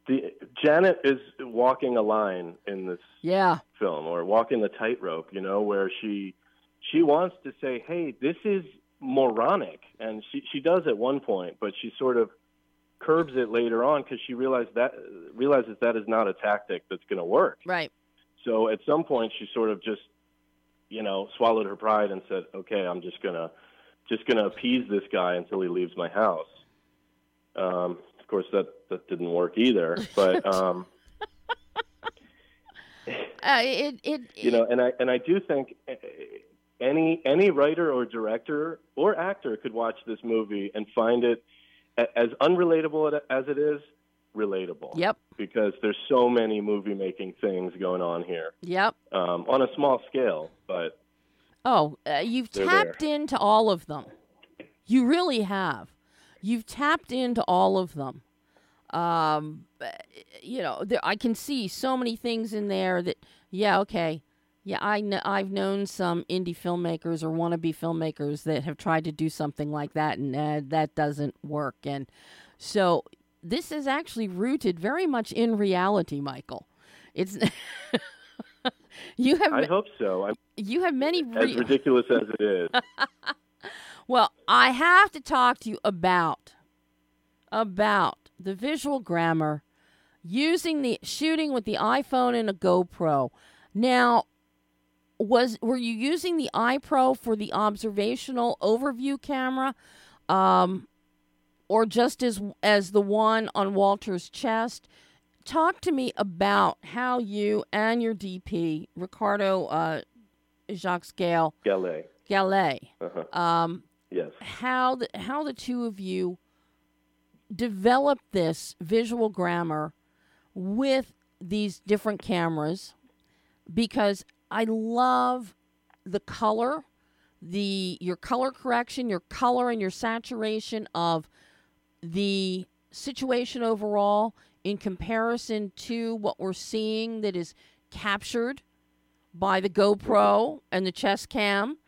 The Janet is walking a line in this yeah, film, or walking the tightrope. You know, where she she wants to say, "Hey, this is moronic," and she she does at one point, but she sort of curbs it later on because she realized that realizes that is not a tactic that's going to work. right. So at some point, she sort of just, you know, swallowed her pride and said, "Okay, I'm just gonna, just gonna appease this guy until he leaves my house." Um, of course, that that didn't work either. But um, Uh, it, it, you know, and I and I do think eh, any any writer or director or actor could watch this movie and find it as unrelatable as it is relatable. Yep. Because there's so many movie making things going on here Yep. um, on a small scale, but Oh, uh, you've tapped there. into all of them. You really have. You've tapped into all of them. Um, you know, there, I can see so many things in there that, yeah, okay, yeah, I kn- I've known some indie filmmakers or wannabe filmmakers that have tried to do something like that, and uh, that doesn't work. And so this is actually rooted very much in reality, Michael. It's you have I hope so. I'm, you have many as ridiculous as it is. Well, I have to talk to you about about the visual grammar using the shooting with the iPhone and a GoPro. Now, was were you using the iPro for the observational overview camera, um, or just as as the one on Walter's chest? Talk to me about how you and your DP Ricardo uh, Jacques Gale Gallet. Gallet Uh-huh. um, Yes. how the how the two of you developed this visual grammar with these different cameras because I love the color, the your color correction, your color and your saturation of the situation overall in comparison to what we're seeing that is captured by the GoPro and the chest cam.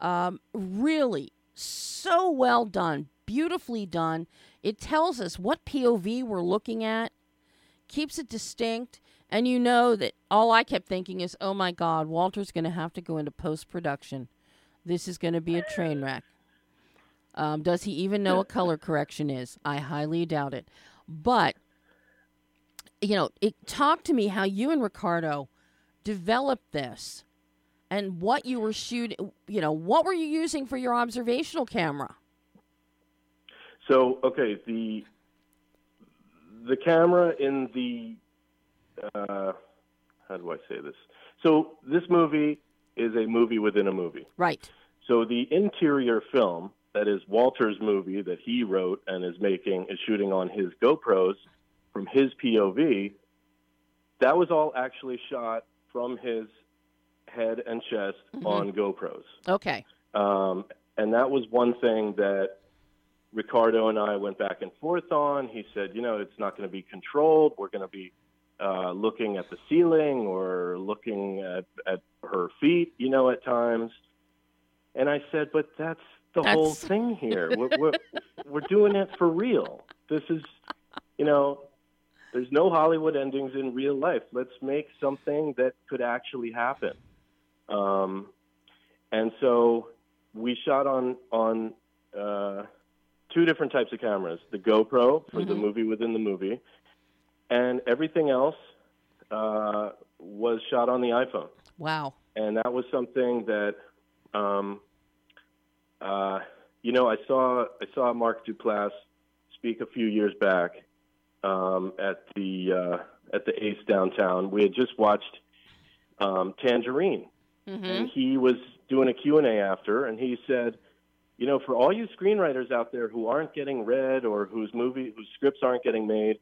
Um, really, so well done, beautifully done. It tells us what POV we're looking at, keeps it distinct, and you know that all I kept thinking is, oh my God, Walter's going to have to go into post production. This is going to be a train wreck. Um, does he even know what color correction is? I highly doubt it. But, you know, it talk to me how you and Ricardo developed this and what you were shooting. You know, what were you using for your observational camera? So okay, the the camera in the uh, how do I say this? So this movie is a movie within a movie. Right. So the interior film that is Walter's movie that he wrote and is making is shooting on his GoPros from his POV. That was all actually shot from his head and chest Mhm. on GoPros. Okay. Um, and that was one thing that Ricardo and I went back and forth on. He said, you know, it's not going to be controlled. We're going to be uh, looking at the ceiling or looking at, at her feet, you know, at times. And I said, but that's the whole thing here. We're, we're, we're doing it for real. This is, you know, there's no Hollywood endings in real life. Let's make something that could actually happen. Um, and so we shot on on uh, two different types of cameras: the GoPro for the Mhm. movie within the movie, and everything else uh, was shot on the iPhone. Wow. And that was something that, um, uh, you know, I saw I saw Mark Duplass speak a few years back um, at the uh, at the Ace downtown. We had just watched um, Tangerine Mm-hmm. and he was doing a Q&A after and he said you know for all you screenwriters out there who aren't getting read or whose movie whose scripts aren't getting made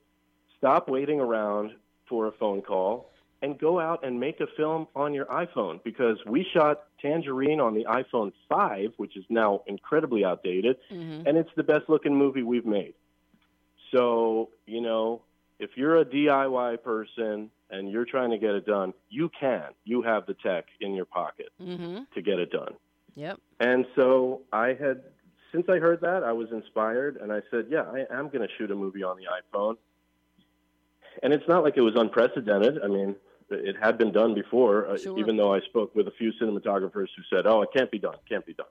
stop waiting around for a phone call and go out and make a film on your iPhone because we shot Tangerine on the iPhone 5 which is now incredibly outdated Mm-hmm. and it's the best looking movie we've made. So, you know, if you're a DIY person and you're trying to get it done, you can. You have the tech in your pocket Mm-hmm. to get it done. Yep. And so I had, since I heard that, I was inspired and I said, yeah, I am going to shoot a movie on the iPhone. And it's not like it was unprecedented. I mean, it had been done before, uh, even though I spoke with a few cinematographers who said, oh, it can't be done, can't be done.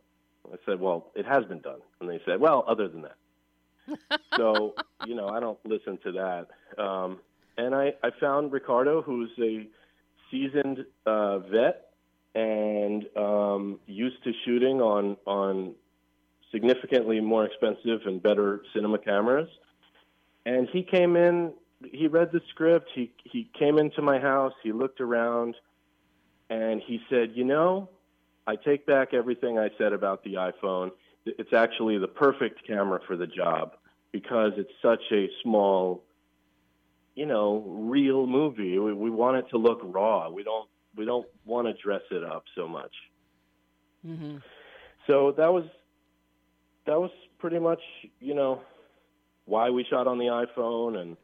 I said, well, it has been done. And they said, well, other than that. so, you know, I don't listen to that. Um, and I, I found Ricardo, who's a seasoned uh, vet and um, used to shooting on on significantly more expensive and better cinema cameras. And he came in. He read the script. He he came into my house. He looked around, and he said, "You know, I take back everything I said about the iPhone. It's actually the perfect camera for the job because it's such a small." You know, real movie. We, we want it to look raw. We don't we don't want to dress it up so much. Mm-hmm. So that was that was pretty much you know why we shot on the iPhone, and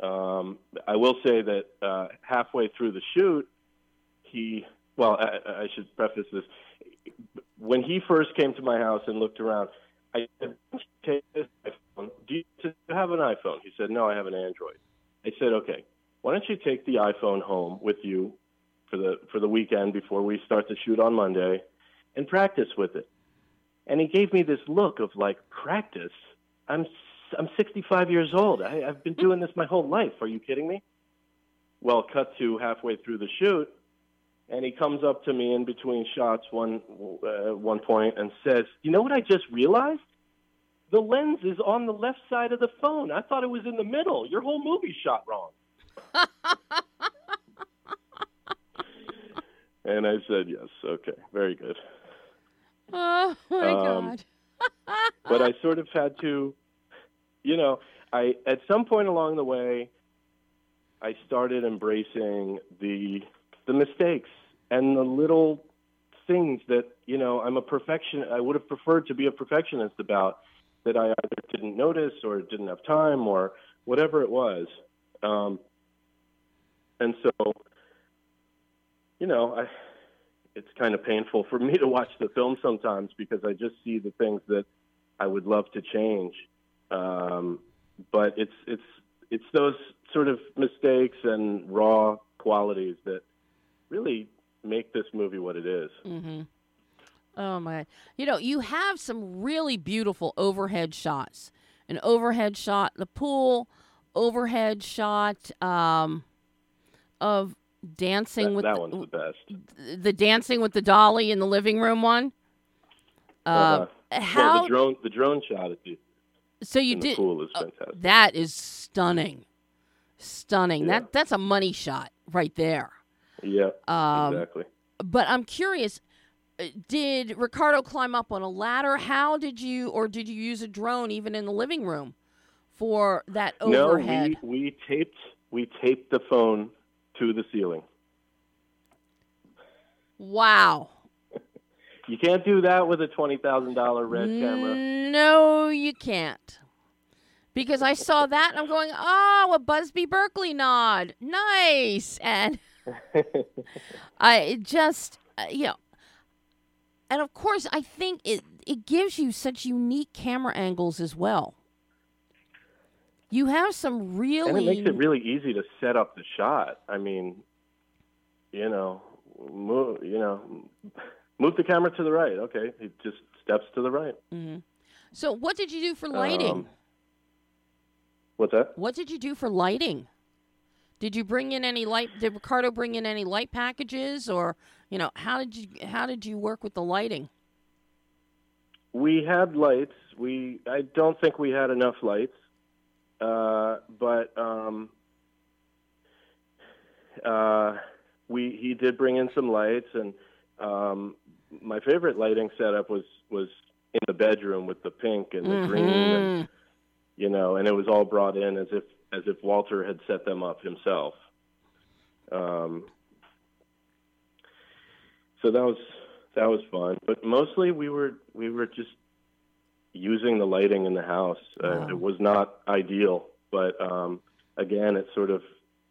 um, I will say that uh, halfway through the shoot, he well I, I should preface this when he first came to my house and looked around. I said, "Why don't you "Take this iPhone. Do you have an iPhone?" He said, "No, I have an Android." I said, "Okay, why don't you take the iPhone home with you for the for the weekend before we start the shoot on Monday, and practice with it?" And he gave me this look of like, "Practice? I'm I'm 65 years old. I, I've been doing this my whole life. Are you kidding me?" Well, cut to halfway through the shoot, and he comes up to me in between shots one uh, one point and says, "You know what I just realized? The lens is on the left side of the phone. I thought it was in the middle. Your whole movie shot wrong." and I said, "Yes, okay, very good." Oh my Um, God. but I sort of had to, you know, I at some point along the way, I started embracing the the mistakes and the little things that you know I'm a perfection. I would have preferred to be a perfectionist about that I either didn't notice or didn't have time or whatever it was. Um, and so, you know, I it's kind of painful for me to watch the film sometimes because I just see the things that I would love to change. Um, but it's it's it's those sort of mistakes and raw qualities that really make this movie what it is. Mm-hmm. Oh my! You know, you have some really beautiful overhead shots. An overhead shot, the pool, overhead shot um, of dancing That, with that the, one's the best. the dancing with the dolly in the living room one. Uh, Uh-huh. Well, How? the drone the drone shot at the so you did. pool is uh, that is stunning, stunning. Yeah. That that's a money shot right there. yeah, Um, exactly. But I'm curious, uh, did Ricardo climb up on a ladder? How did you, or did you use a drone even in the living room for that overhead? No, we, we taped we taped the phone to the ceiling. Wow. You can't do that with a twenty thousand dollar red camera. No, you can't. Because I saw that and I'm going, oh, a Busby Berkeley nod, nice, and I just, uh, you know, and of course, I think it it gives you such unique camera angles as well. You have some really, and it makes it really easy to set up the shot. I mean, you know, move, you know, move the camera to the right. Okay, it just steps to the right. Mm-hmm. So, what did you do for lighting? Um, what's that? What did you do for lighting? Did you bring in any light? Did Ricardo bring in any light packages, or you know, how did you how did you work with the lighting? We had lights. We I don't think we had enough lights, uh, but um, uh, we he did bring in some lights, and um, my favorite lighting setup was was in the bedroom with the pink and the mm-hmm. green, and, you know, and it was all brought in as if as if Walter had set them up himself. Um, so that was that was fun, but mostly we were we were just using the lighting in the house. Uh, wow. Uh, it was not ideal, but um, again, it sort of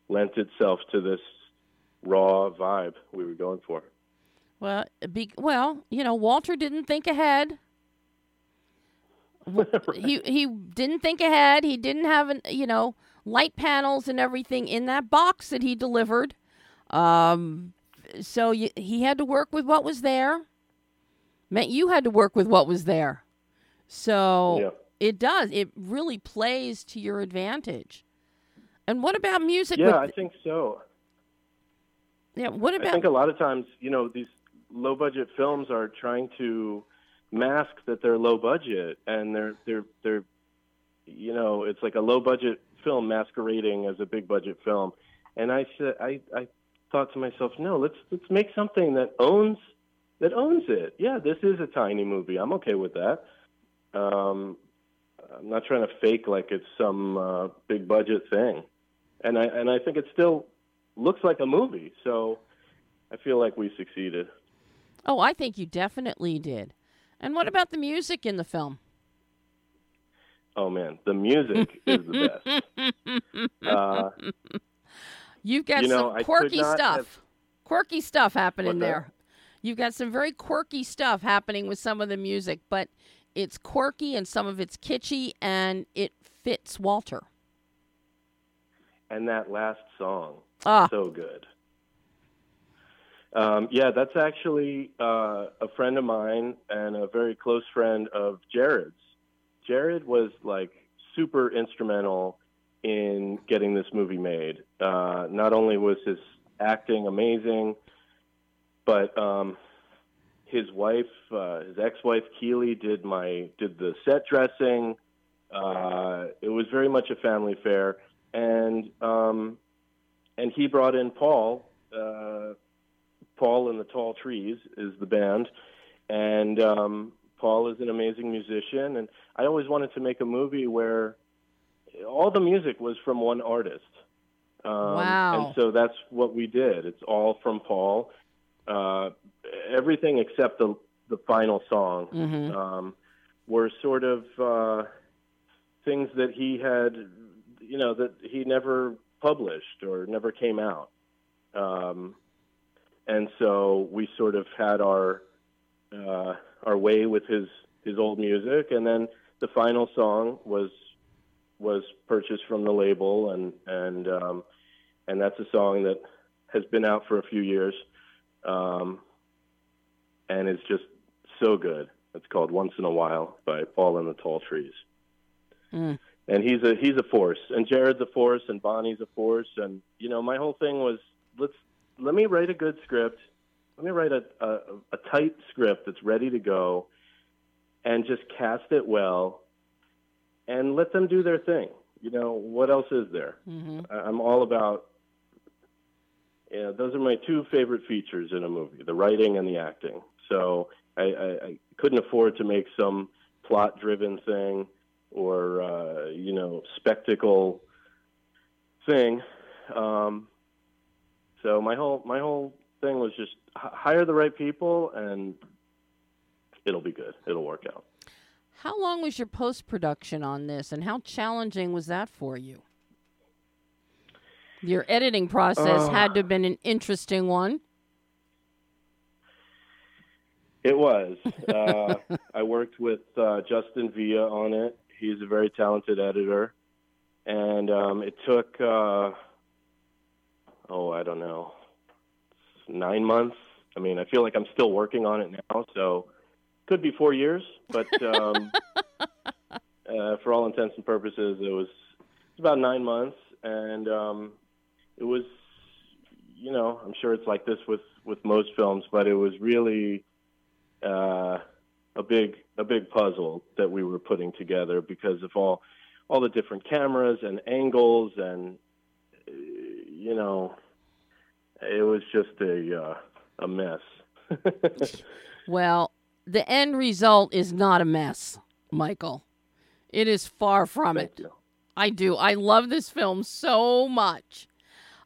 lent itself to this raw vibe we were going for. Well, be, well, you know, Walter didn't think ahead. right. He he didn't think ahead. He didn't have an you know light panels and everything in that box that he delivered. Um, so you, he had to work with what was there. Meant you had to work with what was there. So yeah. it does. It really plays to your advantage. And what about music? Yeah, with, I think so. Yeah, what about? I think a lot of times, you know, these low budget films are trying to mask that they're low budget, and they're they're they're, you know, it's like a low budget film masquerading as a big budget film. And I said, I I thought to myself, no, let's let's make something that owns that owns it. Yeah, this is a tiny movie. I'm okay with that. Um, I'm not trying to fake like it's some uh, big budget thing, and I and I think it still looks like a movie. So I feel like we succeeded. Oh, I think you definitely did. And what about the music in the film? Oh man, the music is the best. Uh, You've got you know, some quirky stuff. Have... Quirky stuff happening there. You've got some very quirky stuff happening with some of the music, but it's quirky and some of it's kitschy and it fits Walter. And that last song, ah. so good. Um, yeah, that's actually uh, a friend of mine and a very close friend of Jared's. Jared was like super instrumental in getting this movie made. Uh, not only was his acting amazing, but um, his wife, uh, his ex-wife Keely, did my did the set dressing. Uh, it was very much a family affair, and um, and he brought in Paul. Uh, Paul and the Tall Trees is the band, and um, Paul is an amazing musician. And I always wanted to make a movie where all the music was from one artist. Um, wow! And so that's what we did. It's all from Paul. Uh, everything except the the final song mm-hmm. um, were sort of uh, things that he had, you know, that he never published or never came out. Um, and so we sort of had our uh, our way with his his old music, and then the final song was was purchased from the label, and and um, and that's a song that has been out for a few years, um, and is just so good. It's called "Once in a While" by Paul and the Tall Trees. Mm. And he's a he's a force, and Jared's a force, and Bonnie's a force, and you know my whole thing was let's let me write a good script. Let me write a, a, a tight script that's ready to go and just cast it well and let them do their thing. You know, what else is there? Mm-hmm. I'm all about, you know, those are my two favorite features in a movie the writing and the acting. So I, I, I couldn't afford to make some plot-driven thing or uh, you know spectacle thing. Um, so my whole my whole thing was just h- hire the right people and it'll be good. It'll work out. How long was your post production on this, and how challenging was that for you? Your editing process Uh. had to have been an interesting one. It was. Uh, I worked with uh, Justin Villa on it. He's a very talented editor, and um, it took uh, oh, I don't know, nine months. I mean, I feel like I'm still working on it now, so could be four years, but um, uh, for all intents and purposes, it was it's about nine months, and um, it was, you know, I'm sure it's like this with with most films, but it was really uh, a big a big puzzle that we were putting together because of all all the different cameras and angles and uh, you know it was just a uh, a mess. Well, the end result is not a mess, Michael. It is far from Thank it. you. I do. I love this film so much.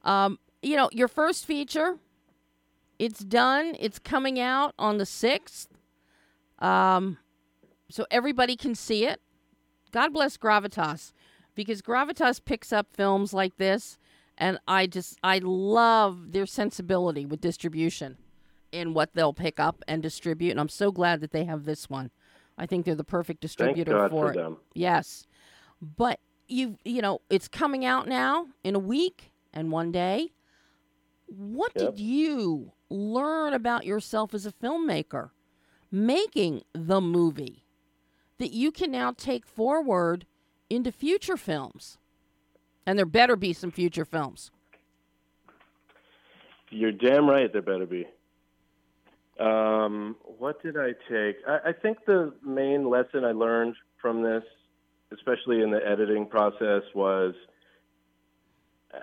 Um, you know, your first feature, it's done. It's coming out on the 6th. Um, so everybody can see it. God bless Gravitas because Gravitas picks up films like this and I just I love their sensibility with distribution in what they'll pick up and distribute and I'm so glad that they have this one. I think they're the perfect distributor for for it. them. Yes. But you you know, it's coming out now in a week and one day. What Yep. did you learn about yourself as a filmmaker making the movie that you can now take forward into future films? And there better be some future films. You're damn right. There better be. Um, what did I take? I, I think the main lesson I learned from this, especially in the editing process, was, uh,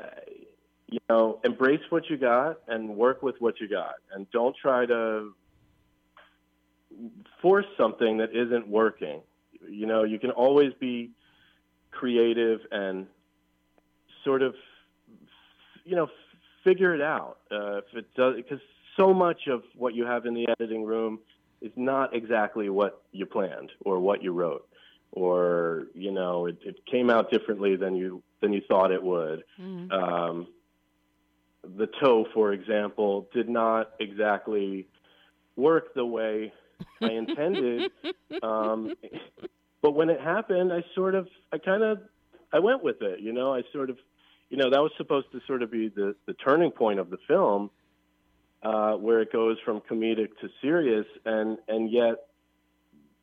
you know, embrace what you got and work with what you got, and don't try to force something that isn't working. You know, you can always be creative and sort of, you know, figure it out. Uh, if it does, because so much of what you have in the editing room is not exactly what you planned or what you wrote, or you know, it, it came out differently than you than you thought it would. Um, the toe, for example, did not exactly work the way I intended. um, but when it happened, I sort of, I kind of, I went with it. You know, I sort of, you know, that was supposed to sort of be the the turning point of the film, uh, where it goes from comedic to serious, and and yet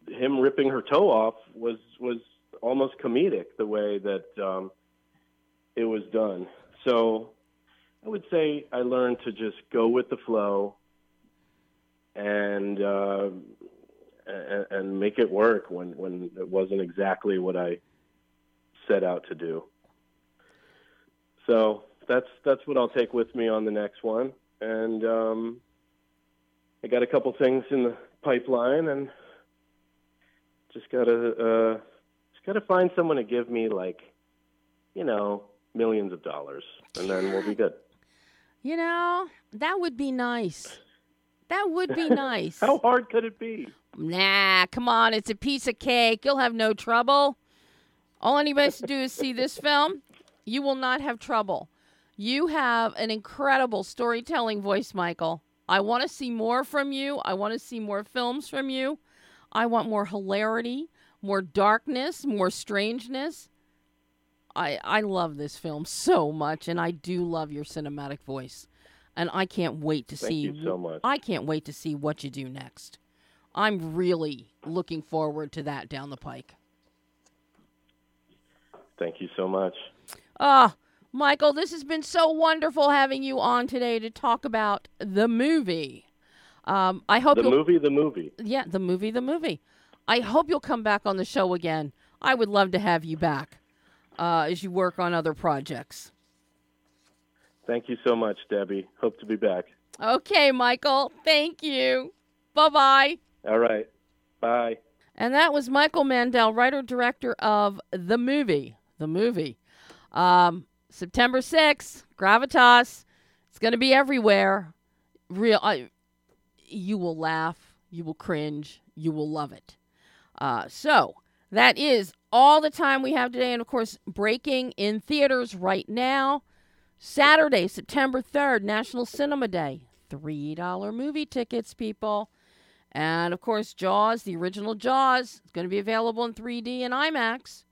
him ripping her toe off was was almost comedic the way that um, it was done. So I would say I learned to just go with the flow and uh, and, and make it work when when it wasn't exactly what I set out to do. So that's that's what I'll take with me on the next one, and um, I got a couple things in the pipeline, and just gotta uh, just gotta find someone to give me like, you know, millions of dollars, and then we'll be good. You know, that would be nice. That would be nice. How hard could it be? Nah, come on. It's a piece of cake. You'll have no trouble. All anybody has to do is see this film. You will not have trouble. You have an incredible storytelling voice, Michael. I want to see more from you. I want to see more films from you. I want more hilarity, more darkness, more strangeness. I I love this film so much and I do love your cinematic voice. And I can't wait to Thank see you so much. I can't wait to see what you do next. I'm really looking forward to that down the pike. Thank you so much. Ah, Michael, this has been so wonderful having you on today to talk about the movie. Um, I hope The movie, the movie. yeah, the movie, the movie. I hope you'll come back on the show again. I would love to have you back uh, as you work on other projects. Thank you so much, Debbie. Hope to be back. Okay, Michael. Thank you. Bye bye. All right. Bye. And that was Michael Mandel, writer director of the movie. The movie. Um, September 6th, Gravitas. It's going to be everywhere. Real. I, you will laugh. You will cringe. You will love it. Uh, so that is all the time we have today. And of course, breaking in theaters right now. Saturday, September 3rd, National Cinema Day. $3 movie tickets, people. And of course, Jaws, the original Jaws, is going to be available in 3D and IMAX.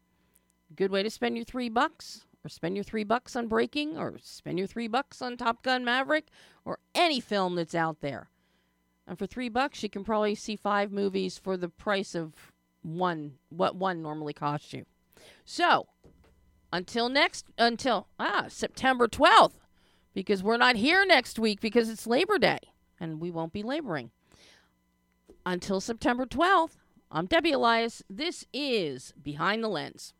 Good way to spend your three bucks, or spend your three bucks on Breaking, or spend your three bucks on Top Gun Maverick, or any film that's out there. And for three bucks, you can probably see five movies for the price of one, what one normally costs you. So, until next, until ah September 12th, because we're not here next week because it's Labor Day, and we won't be laboring until September 12th, I'm Debbie Elias. This is Behind the Lens.